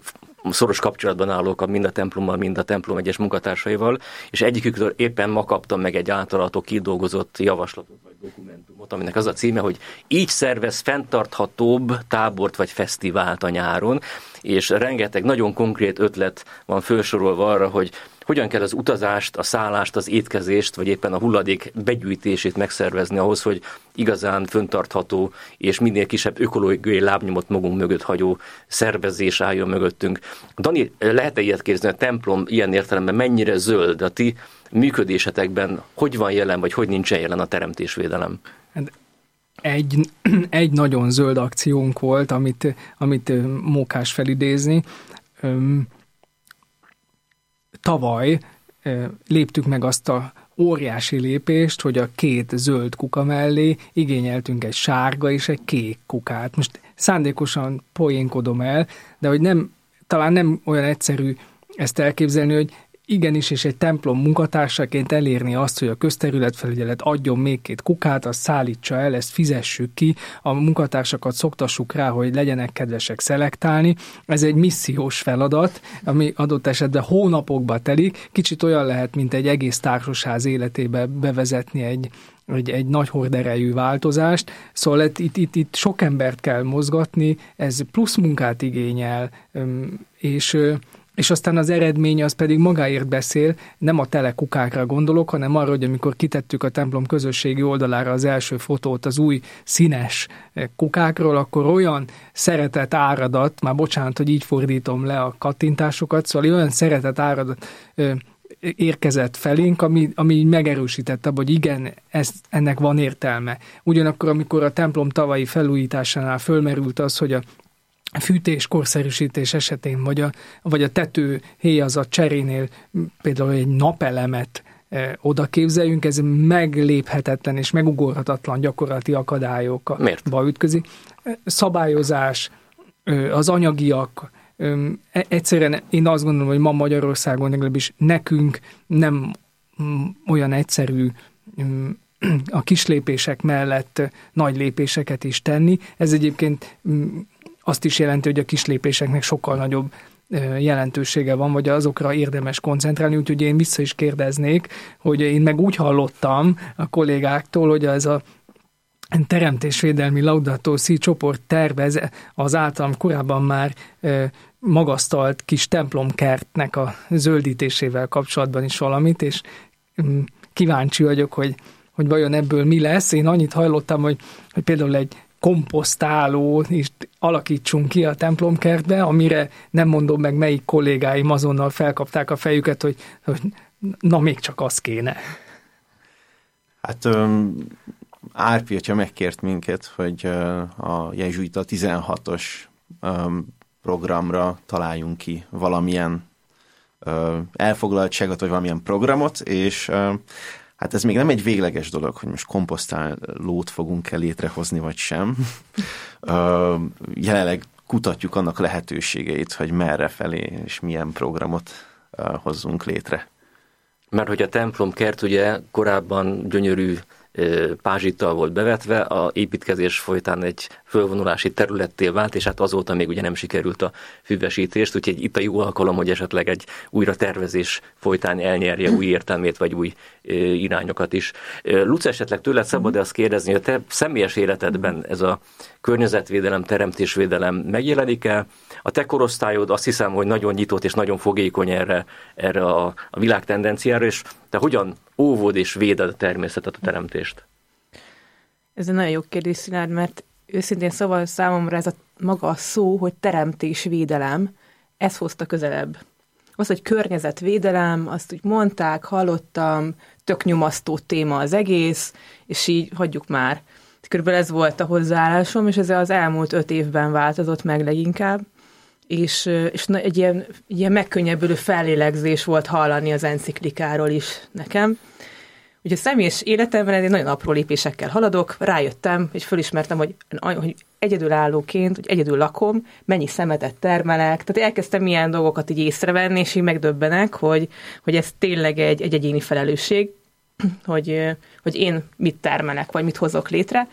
szoros kapcsolatban állok mind a templommal, mind a templom egyes munkatársaival, és egyiküktől éppen ma kaptam meg egy általatok kidolgozott javaslatot vagy dokumentumot, aminek az a címe, hogy így szervez fenntarthatóbb tábort vagy fesztivált a nyáron, és rengeteg nagyon konkrét ötlet van felsorolva arra, hogy hogyan kell az utazást, a szállást, az étkezést, vagy éppen a hulladék begyűjtését megszervezni ahhoz, hogy igazán föntartható és minél kisebb ökológiai lábnyomot magunk mögött hagyó szervezés álljon mögöttünk. Dani, lehet-e ilyet kérdezni, a templom ilyen értelemben mennyire zöld a ti működésetekben, hogy van jelen, vagy hogy nincsen jelen a teremtésvédelem? Hát egy, egy nagyon zöld akciónk volt, amit, amit mókás felidézni tavaly léptük meg azt a óriási lépést, hogy a két zöld kuka mellé igényeltünk egy sárga és egy kék kukát. Most szándékosan poénkodom el, de hogy nem, talán nem olyan egyszerű ezt elképzelni, hogy igenis, és egy templom munkatársaként elérni azt, hogy a közterületfelügyelet adjon még két kukát, azt szállítsa el, ezt fizessük ki, a munkatársakat szoktassuk rá, hogy legyenek kedvesek szelektálni. Ez egy missziós feladat, ami adott esetben hónapokba telik, kicsit olyan lehet, mint egy egész társasház életébe bevezetni egy, egy, egy nagy horderejű változást, szóval itt, itt, itt, itt sok embert kell mozgatni, ez plusz munkát igényel, és és aztán az eredmény az pedig magáért beszél, nem a telekukákra gondolok, hanem arra, hogy amikor kitettük a templom közösségi oldalára az első fotót az új színes kukákról, akkor olyan szeretet áradat, már bocsánat, hogy így fordítom le a kattintásokat, szóval olyan szeretet áradat érkezett felénk, ami, ami megerősítette, hogy igen, ez, ennek van értelme. Ugyanakkor, amikor a templom tavalyi felújításánál fölmerült az, hogy a fűtés, korszerűsítés esetén, vagy a, vagy a tető a cserénél például egy napelemet e, oda képzeljünk, ez megléphetetlen és megugorhatatlan gyakorlati akadályokba ütközik. Szabályozás, az anyagiak, e, egyszerűen én azt gondolom, hogy ma Magyarországon legalábbis nekünk nem olyan egyszerű a kislépések mellett nagy lépéseket is tenni. Ez egyébként azt is jelenti, hogy a kislépéseknek sokkal nagyobb jelentősége van, vagy azokra érdemes koncentrálni, úgyhogy én vissza is kérdeznék, hogy én meg úgy hallottam a kollégáktól, hogy ez a teremtésvédelmi Laudato Si csoport tervez az általam korábban már magasztalt kis templomkertnek a zöldítésével kapcsolatban is valamit, és mm, kíváncsi vagyok, hogy, hogy vajon ebből mi lesz. Én annyit hallottam, hogy, hogy például egy komposztáló is alakítsunk ki a templomkertbe, amire nem mondom meg, melyik kollégáim azonnal felkapták a fejüket, hogy, hogy na még csak az kéne. Hát um, Árpi, hogyha megkért minket, hogy a Jezsuita 16-os um, programra találjunk ki valamilyen elfoglaltságot, vagy valamilyen programot, és Hát ez még nem egy végleges dolog, hogy most komposztálót fogunk-e létrehozni, vagy sem. Jelenleg kutatjuk annak lehetőségeit, hogy merre felé és milyen programot hozzunk létre. Mert hogy a templom kert ugye korábban gyönyörű pázsittal volt bevetve, a építkezés folytán egy fölvonulási területté vált, és hát azóta még ugye nem sikerült a füvesítést, úgyhogy itt a jó alkalom, hogy esetleg egy újra tervezés folytán elnyerje új értelmét, vagy új irányokat is. Luca, esetleg tőled szabad-e azt kérdezni, hogy a te személyes életedben ez a környezetvédelem, teremtésvédelem megjelenik el? A te korosztályod azt hiszem, hogy nagyon nyitott és nagyon fogékony erre, erre a, a világ tendenciára, és te hogyan óvod és véded a természetet, a teremtést? Ez egy nagyon jó kérdés, Szilárd, mert őszintén szóval számomra ez a maga a szó, hogy teremtésvédelem, ez hozta közelebb. Az, hogy környezetvédelem, azt úgy mondták, hallottam, tök nyomasztó téma az egész, és így hagyjuk már. Körülbelül ez volt a hozzáállásom, és ez az elmúlt öt évben változott meg leginkább, és, és egy, ilyen, ilyen megkönnyebbülő fellélegzés volt hallani az enciklikáról is nekem. Ugye a személyes életemben egy nagyon apró lépésekkel haladok, rájöttem, és fölismertem, hogy, hogy egyedülállóként, hogy egyedül lakom, mennyi szemetet termelek, tehát elkezdtem ilyen dolgokat így észrevenni, és így megdöbbenek, hogy, hogy ez tényleg egy, egy egyéni felelősség, hogy, hogy én mit termelek, vagy mit hozok létre.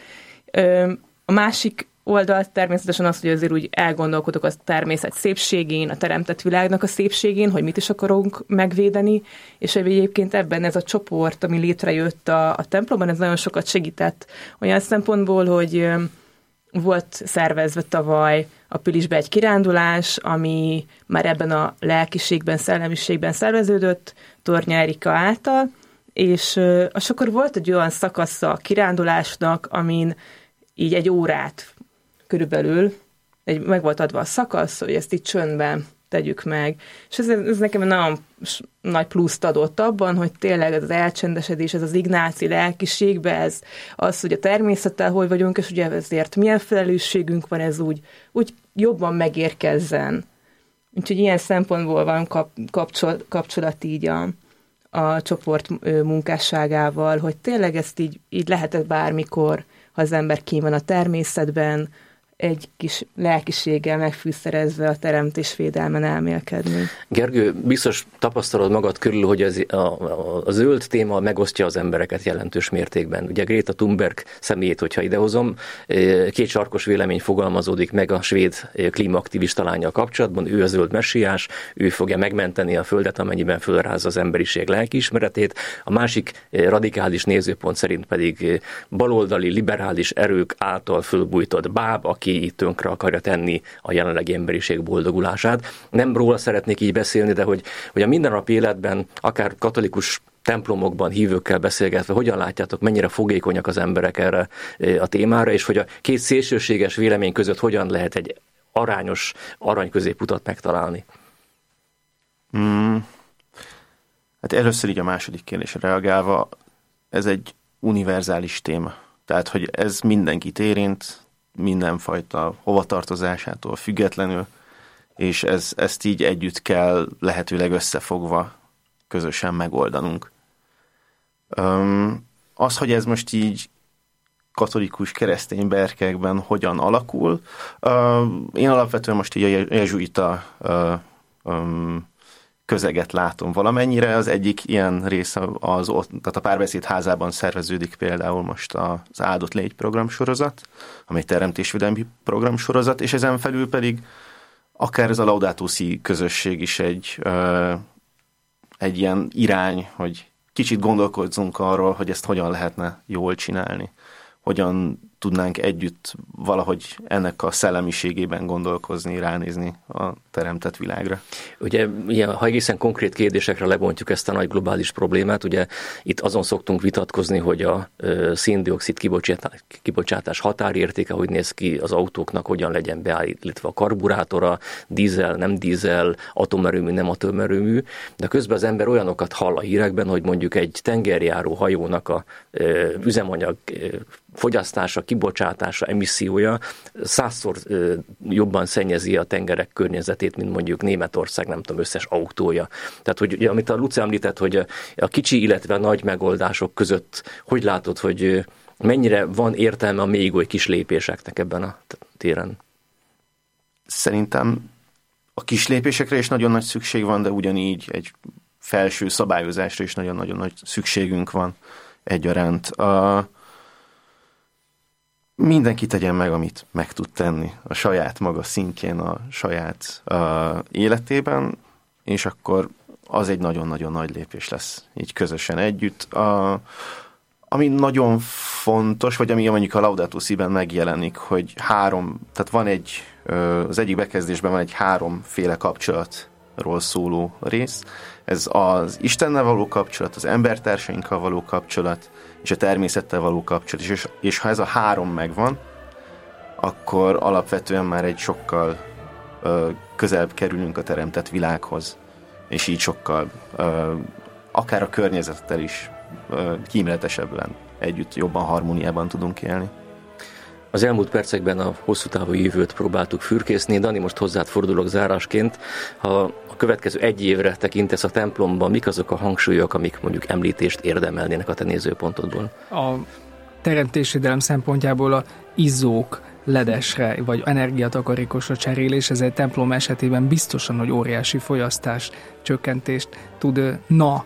A másik oldal természetesen az, hogy azért úgy elgondolkodok a természet szépségén, a teremtett világnak a szépségén, hogy mit is akarunk megvédeni, és egyébként ebben ez a csoport, ami létrejött a, a templomban, ez nagyon sokat segített olyan szempontból, hogy volt szervezve tavaly a Pilisbe egy kirándulás, ami már ebben a lelkiségben, szellemiségben szerveződött Tornya Erika által, és, és akkor volt egy olyan szakasza a kirándulásnak, amin így egy órát körülbelül egy, meg volt adva a szakasz, hogy ezt itt csöndben tegyük meg. És ez, ez nekem nagyon nagy pluszt adott abban, hogy tényleg ez az elcsendesedés, ez az ignáci lelkiségbe, ez az, hogy a természettel hogy vagyunk, és ugye ezért milyen felelősségünk van, ez úgy, úgy jobban megérkezzen. Úgyhogy ilyen szempontból van kap, kapcsol, kapcsolat így a, a csoport munkásságával, hogy tényleg ezt így, így lehetett bármikor, ha az ember kín van a természetben, egy kis lelkiséggel megfűszerezve a teremtésvédelmen elmélkedni. Gergő, biztos tapasztalod magad körül, hogy az, a, a, a zöld téma megosztja az embereket jelentős mértékben. Ugye Greta Thunberg személyét, hogyha idehozom, eh, két sarkos vélemény fogalmazódik meg a svéd eh, klímaaktivista lánya kapcsolatban. Ő a zöld messiás, ő fogja megmenteni a földet, amennyiben fölráz az emberiség lelkiismeretét. A másik eh, radikális nézőpont szerint pedig baloldali, liberális erők által fölbújtott báb, aki aki tönkre akarja tenni a jelenlegi emberiség boldogulását. Nem róla szeretnék így beszélni, de hogy, hogy a mindennapi életben, akár katolikus templomokban hívőkkel beszélgetve, hogyan látjátok, mennyire fogékonyak az emberek erre a témára, és hogy a két szélsőséges vélemény között hogyan lehet egy arányos arany középutat megtalálni? Hmm. Hát először így a második kérdésre reagálva, ez egy univerzális téma. Tehát, hogy ez mindenkit érint, mindenfajta hovatartozásától függetlenül, és ez, ezt így együtt kell lehetőleg összefogva közösen megoldanunk. Um, az, hogy ez most így katolikus keresztény berkekben hogyan alakul. Uh, én alapvetően most így a jezsuita um, közeget látom valamennyire. Az egyik ilyen része az ott, tehát a párbeszéd házában szerveződik például most az Áldott Légy programsorozat, ami egy teremtésvédelmi programsorozat, és ezen felül pedig akár ez a Laudato Si közösség is egy, egy ilyen irány, hogy kicsit gondolkozzunk arról, hogy ezt hogyan lehetne jól csinálni, hogyan tudnánk együtt valahogy ennek a szellemiségében gondolkozni, ránézni a teremtett világra. Ugye, ilyen, ha egészen konkrét kérdésekre lebontjuk ezt a nagy globális problémát, ugye itt azon szoktunk vitatkozni, hogy a széndiokszid kibocsátás, határértéke, hogy néz ki az autóknak, hogyan legyen beállítva a karburátora, dízel, nem dízel, atomerőmű, nem atomerőmű, de közben az ember olyanokat hall a hírekben, hogy mondjuk egy tengerjáró hajónak a üzemanyag fogyasztása, kibocsátása, emissziója százszor jobban szennyezi a tengerek környezetét, mint mondjuk Németország, nem tudom, összes autója. Tehát, hogy ugye, amit a Luce említett, hogy a kicsi, illetve a nagy megoldások között, hogy látod, hogy mennyire van értelme a még oly kis lépéseknek ebben a téren? szerintem a kis lépésekre is nagyon nagy szükség van, de ugyanígy egy felső szabályozásra is nagyon-nagyon nagy szükségünk van egyaránt. A, mindenki tegyen meg, amit meg tud tenni a saját maga szintjén, a saját a életében, és akkor az egy nagyon-nagyon nagy lépés lesz, így közösen együtt. A, ami nagyon fontos, vagy ami mondjuk a Laudato Si-ben megjelenik, hogy három, tehát van egy, az egyik bekezdésben van egy háromféle kapcsolatról szóló rész. Ez az Istennel való kapcsolat, az embertársainkkal való kapcsolat, és a természettel való kapcsolat. És, és ha ez a három megvan, akkor alapvetően már egy sokkal ö, közelebb kerülünk a teremtett világhoz, és így sokkal ö, akár a környezettel is kíméletesebben együtt jobban harmóniában tudunk élni. Az elmúlt percekben a hosszú távú jövőt próbáltuk fürkészni. Dani, most hozzád fordulok zárásként. Ha a következő egy évre tekintesz a templomban, mik azok a hangsúlyok, amik mondjuk említést érdemelnének a te nézőpontodból? A teremtésvédelem szempontjából a izzók, ledesre vagy energiatakarékosra cserélés, ez egy templom esetében biztosan, hogy óriási fogyasztás csökkentést tud na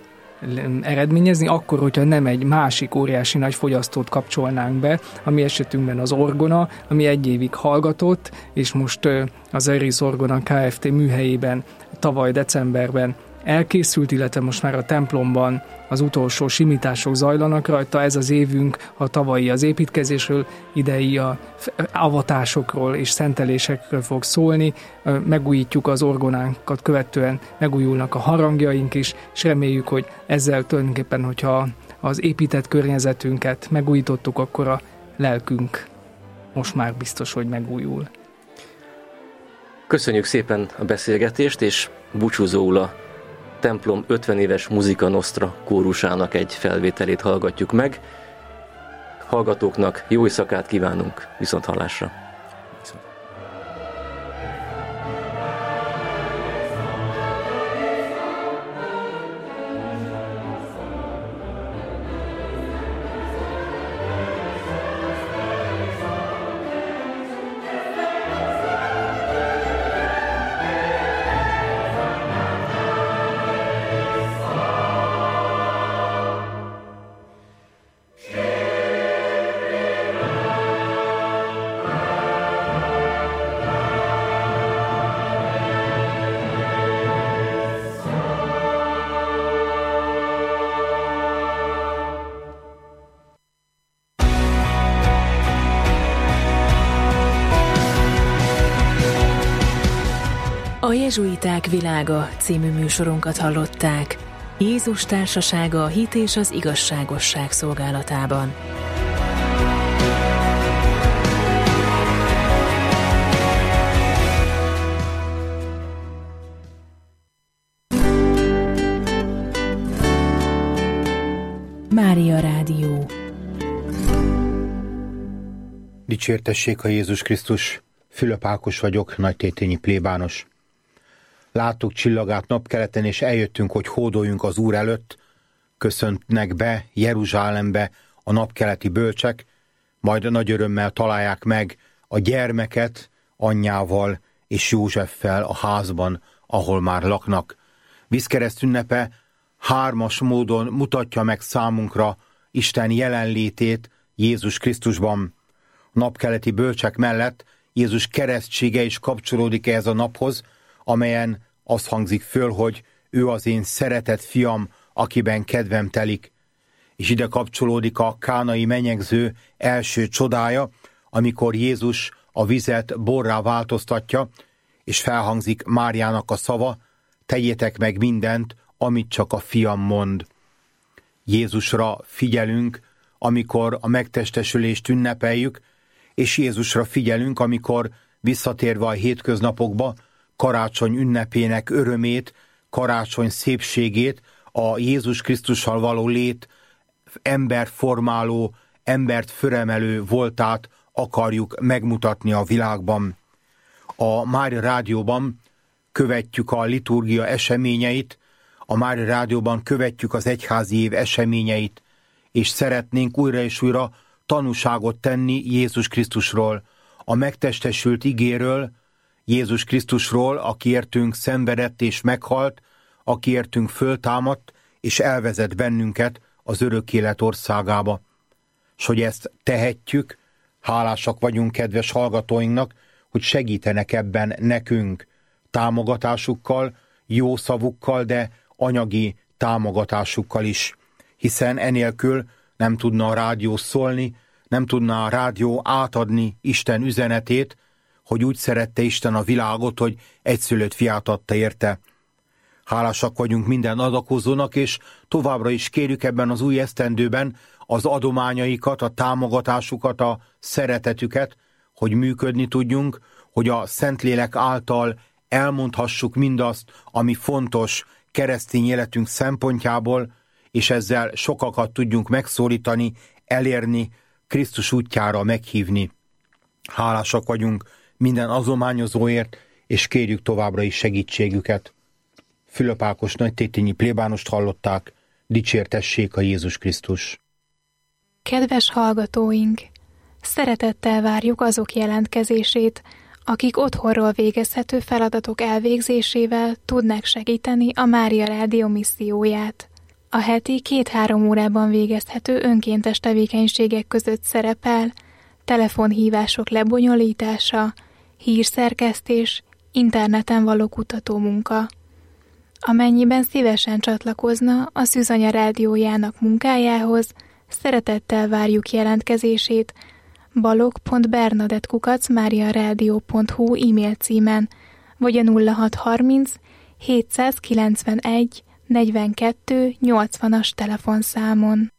eredményezni, akkor, hogyha nem egy másik óriási nagy fogyasztót kapcsolnánk be, ami esetünkben az Orgona, ami egy évig hallgatott, és most az Eris Orgona Kft. műhelyében tavaly decemberben elkészült, illetve most már a templomban az utolsó simítások zajlanak rajta. Ez az évünk a tavalyi az építkezésről, idei a avatásokról és szentelésekről fog szólni. Megújítjuk az orgonánkat, követően megújulnak a harangjaink is, és reméljük, hogy ezzel tulajdonképpen, hogyha az épített környezetünket megújítottuk, akkor a lelkünk most már biztos, hogy megújul. Köszönjük szépen a beszélgetést, és búcsúzóul a templom 50 éves Muzika Nostra kórusának egy felvételét hallgatjuk meg. Hallgatóknak jó éjszakát kívánunk, viszont hallásra! Jezsuiták világa című műsorunkat hallották. Jézus társasága a hit és az igazságosság szolgálatában. Mária Rádió Dicsértessék a Jézus Krisztus! Fülöp Ákos vagyok, nagytétényi plébános láttuk csillagát napkeleten, és eljöttünk, hogy hódoljunk az Úr előtt, köszöntnek be Jeruzsálembe a napkeleti bölcsek, majd nagy örömmel találják meg a gyermeket anyjával és Józseffel a házban, ahol már laknak. Vízkereszt ünnepe hármas módon mutatja meg számunkra Isten jelenlétét Jézus Krisztusban. A napkeleti bölcsek mellett Jézus keresztsége is kapcsolódik ehhez a naphoz, amelyen az hangzik föl, hogy ő az én szeretett fiam, akiben kedvem telik. És ide kapcsolódik a kánai menyegző első csodája, amikor Jézus a vizet borrá változtatja, és felhangzik Máriának a szava, tegyétek meg mindent, amit csak a fiam mond. Jézusra figyelünk, amikor a megtestesülést ünnepeljük, és Jézusra figyelünk, amikor visszatérve a hétköznapokba, karácsony ünnepének örömét, karácsony szépségét, a Jézus Krisztussal való lét ember formáló, embert föremelő voltát akarjuk megmutatni a világban. A Mári Rádióban követjük a liturgia eseményeit, a Mári Rádióban követjük az egyházi év eseményeit, és szeretnénk újra és újra tanúságot tenni Jézus Krisztusról, a megtestesült igéről, Jézus Krisztusról, aki értünk szenvedett és meghalt, aki értünk föltámadt, és elvezet bennünket az örök élet országába. S hogy ezt tehetjük, hálásak vagyunk kedves hallgatóinknak, hogy segítenek ebben nekünk támogatásukkal, jó szavukkal, de anyagi támogatásukkal is, hiszen enélkül nem tudna a rádió szólni, nem tudna a rádió átadni Isten üzenetét, hogy úgy szerette Isten a világot, hogy egyszülött fiát adta érte. Hálásak vagyunk minden adakozónak, és továbbra is kérjük ebben az új esztendőben az adományaikat, a támogatásukat, a szeretetüket, hogy működni tudjunk, hogy a Szentlélek által elmondhassuk mindazt, ami fontos keresztény életünk szempontjából, és ezzel sokakat tudjunk megszólítani, elérni, Krisztus útjára meghívni. Hálásak vagyunk minden azományozóért, és kérjük továbbra is segítségüket. Fülöp Ákos nagytétényi plébánost hallották, dicsértessék a Jézus Krisztus. Kedves hallgatóink! Szeretettel várjuk azok jelentkezését, akik otthonról végezhető feladatok elvégzésével tudnak segíteni a Mária Rádió misszióját. A heti két-három órában végezhető önkéntes tevékenységek között szerepel telefonhívások lebonyolítása, hírszerkesztés, interneten való kutatómunka. Amennyiben szívesen csatlakozna a Szűzanya rádiójának munkájához, szeretettel várjuk jelentkezését balog.bernadettkukacmariaradio.hu e-mail címen, vagy a 0630 791 42 80-as telefonszámon.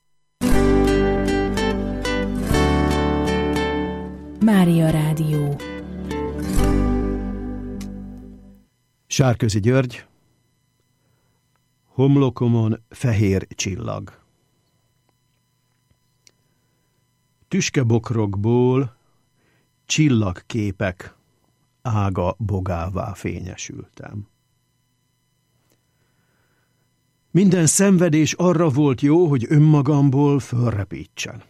Mária Rádió Sárközi György Homlokomon fehér csillag Tüskebokrokból csillagképek ága bogává fényesültem. Minden szenvedés arra volt jó, hogy önmagamból fölrepítsen.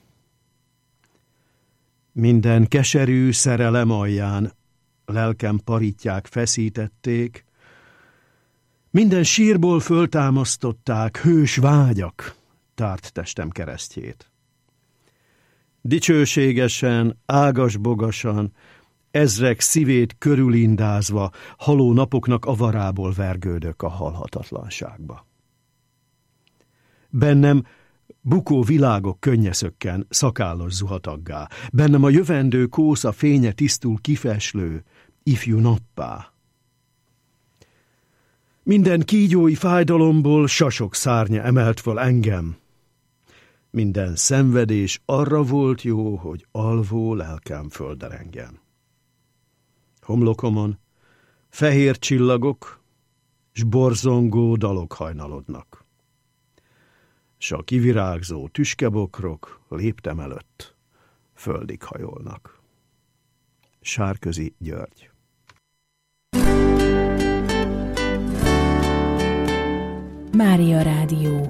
Minden keserű szerelem alján lelkem paritják feszítették, minden sírból föltámasztották hős vágyak tárt testem keresztjét. Dicsőségesen, ágasbogasan, ezrek szívét körülindázva, haló napoknak avarából vergődök a halhatatlanságba. Bennem bukó világok könnyeszökken, szakállas zuhataggá, bennem a jövendő kósza fénye tisztul kifeslő, ifjú nappá. Minden kígyói fájdalomból sasok szárnya emelt föl engem. Minden szenvedés arra volt jó, hogy alvó lelkem földerengem. Homlokomon fehér csillagok, s borzongó dalok hajnalodnak s a kivirágzó tüskebokrok léptem előtt földig hajolnak. Sárközi György Mária Rádió.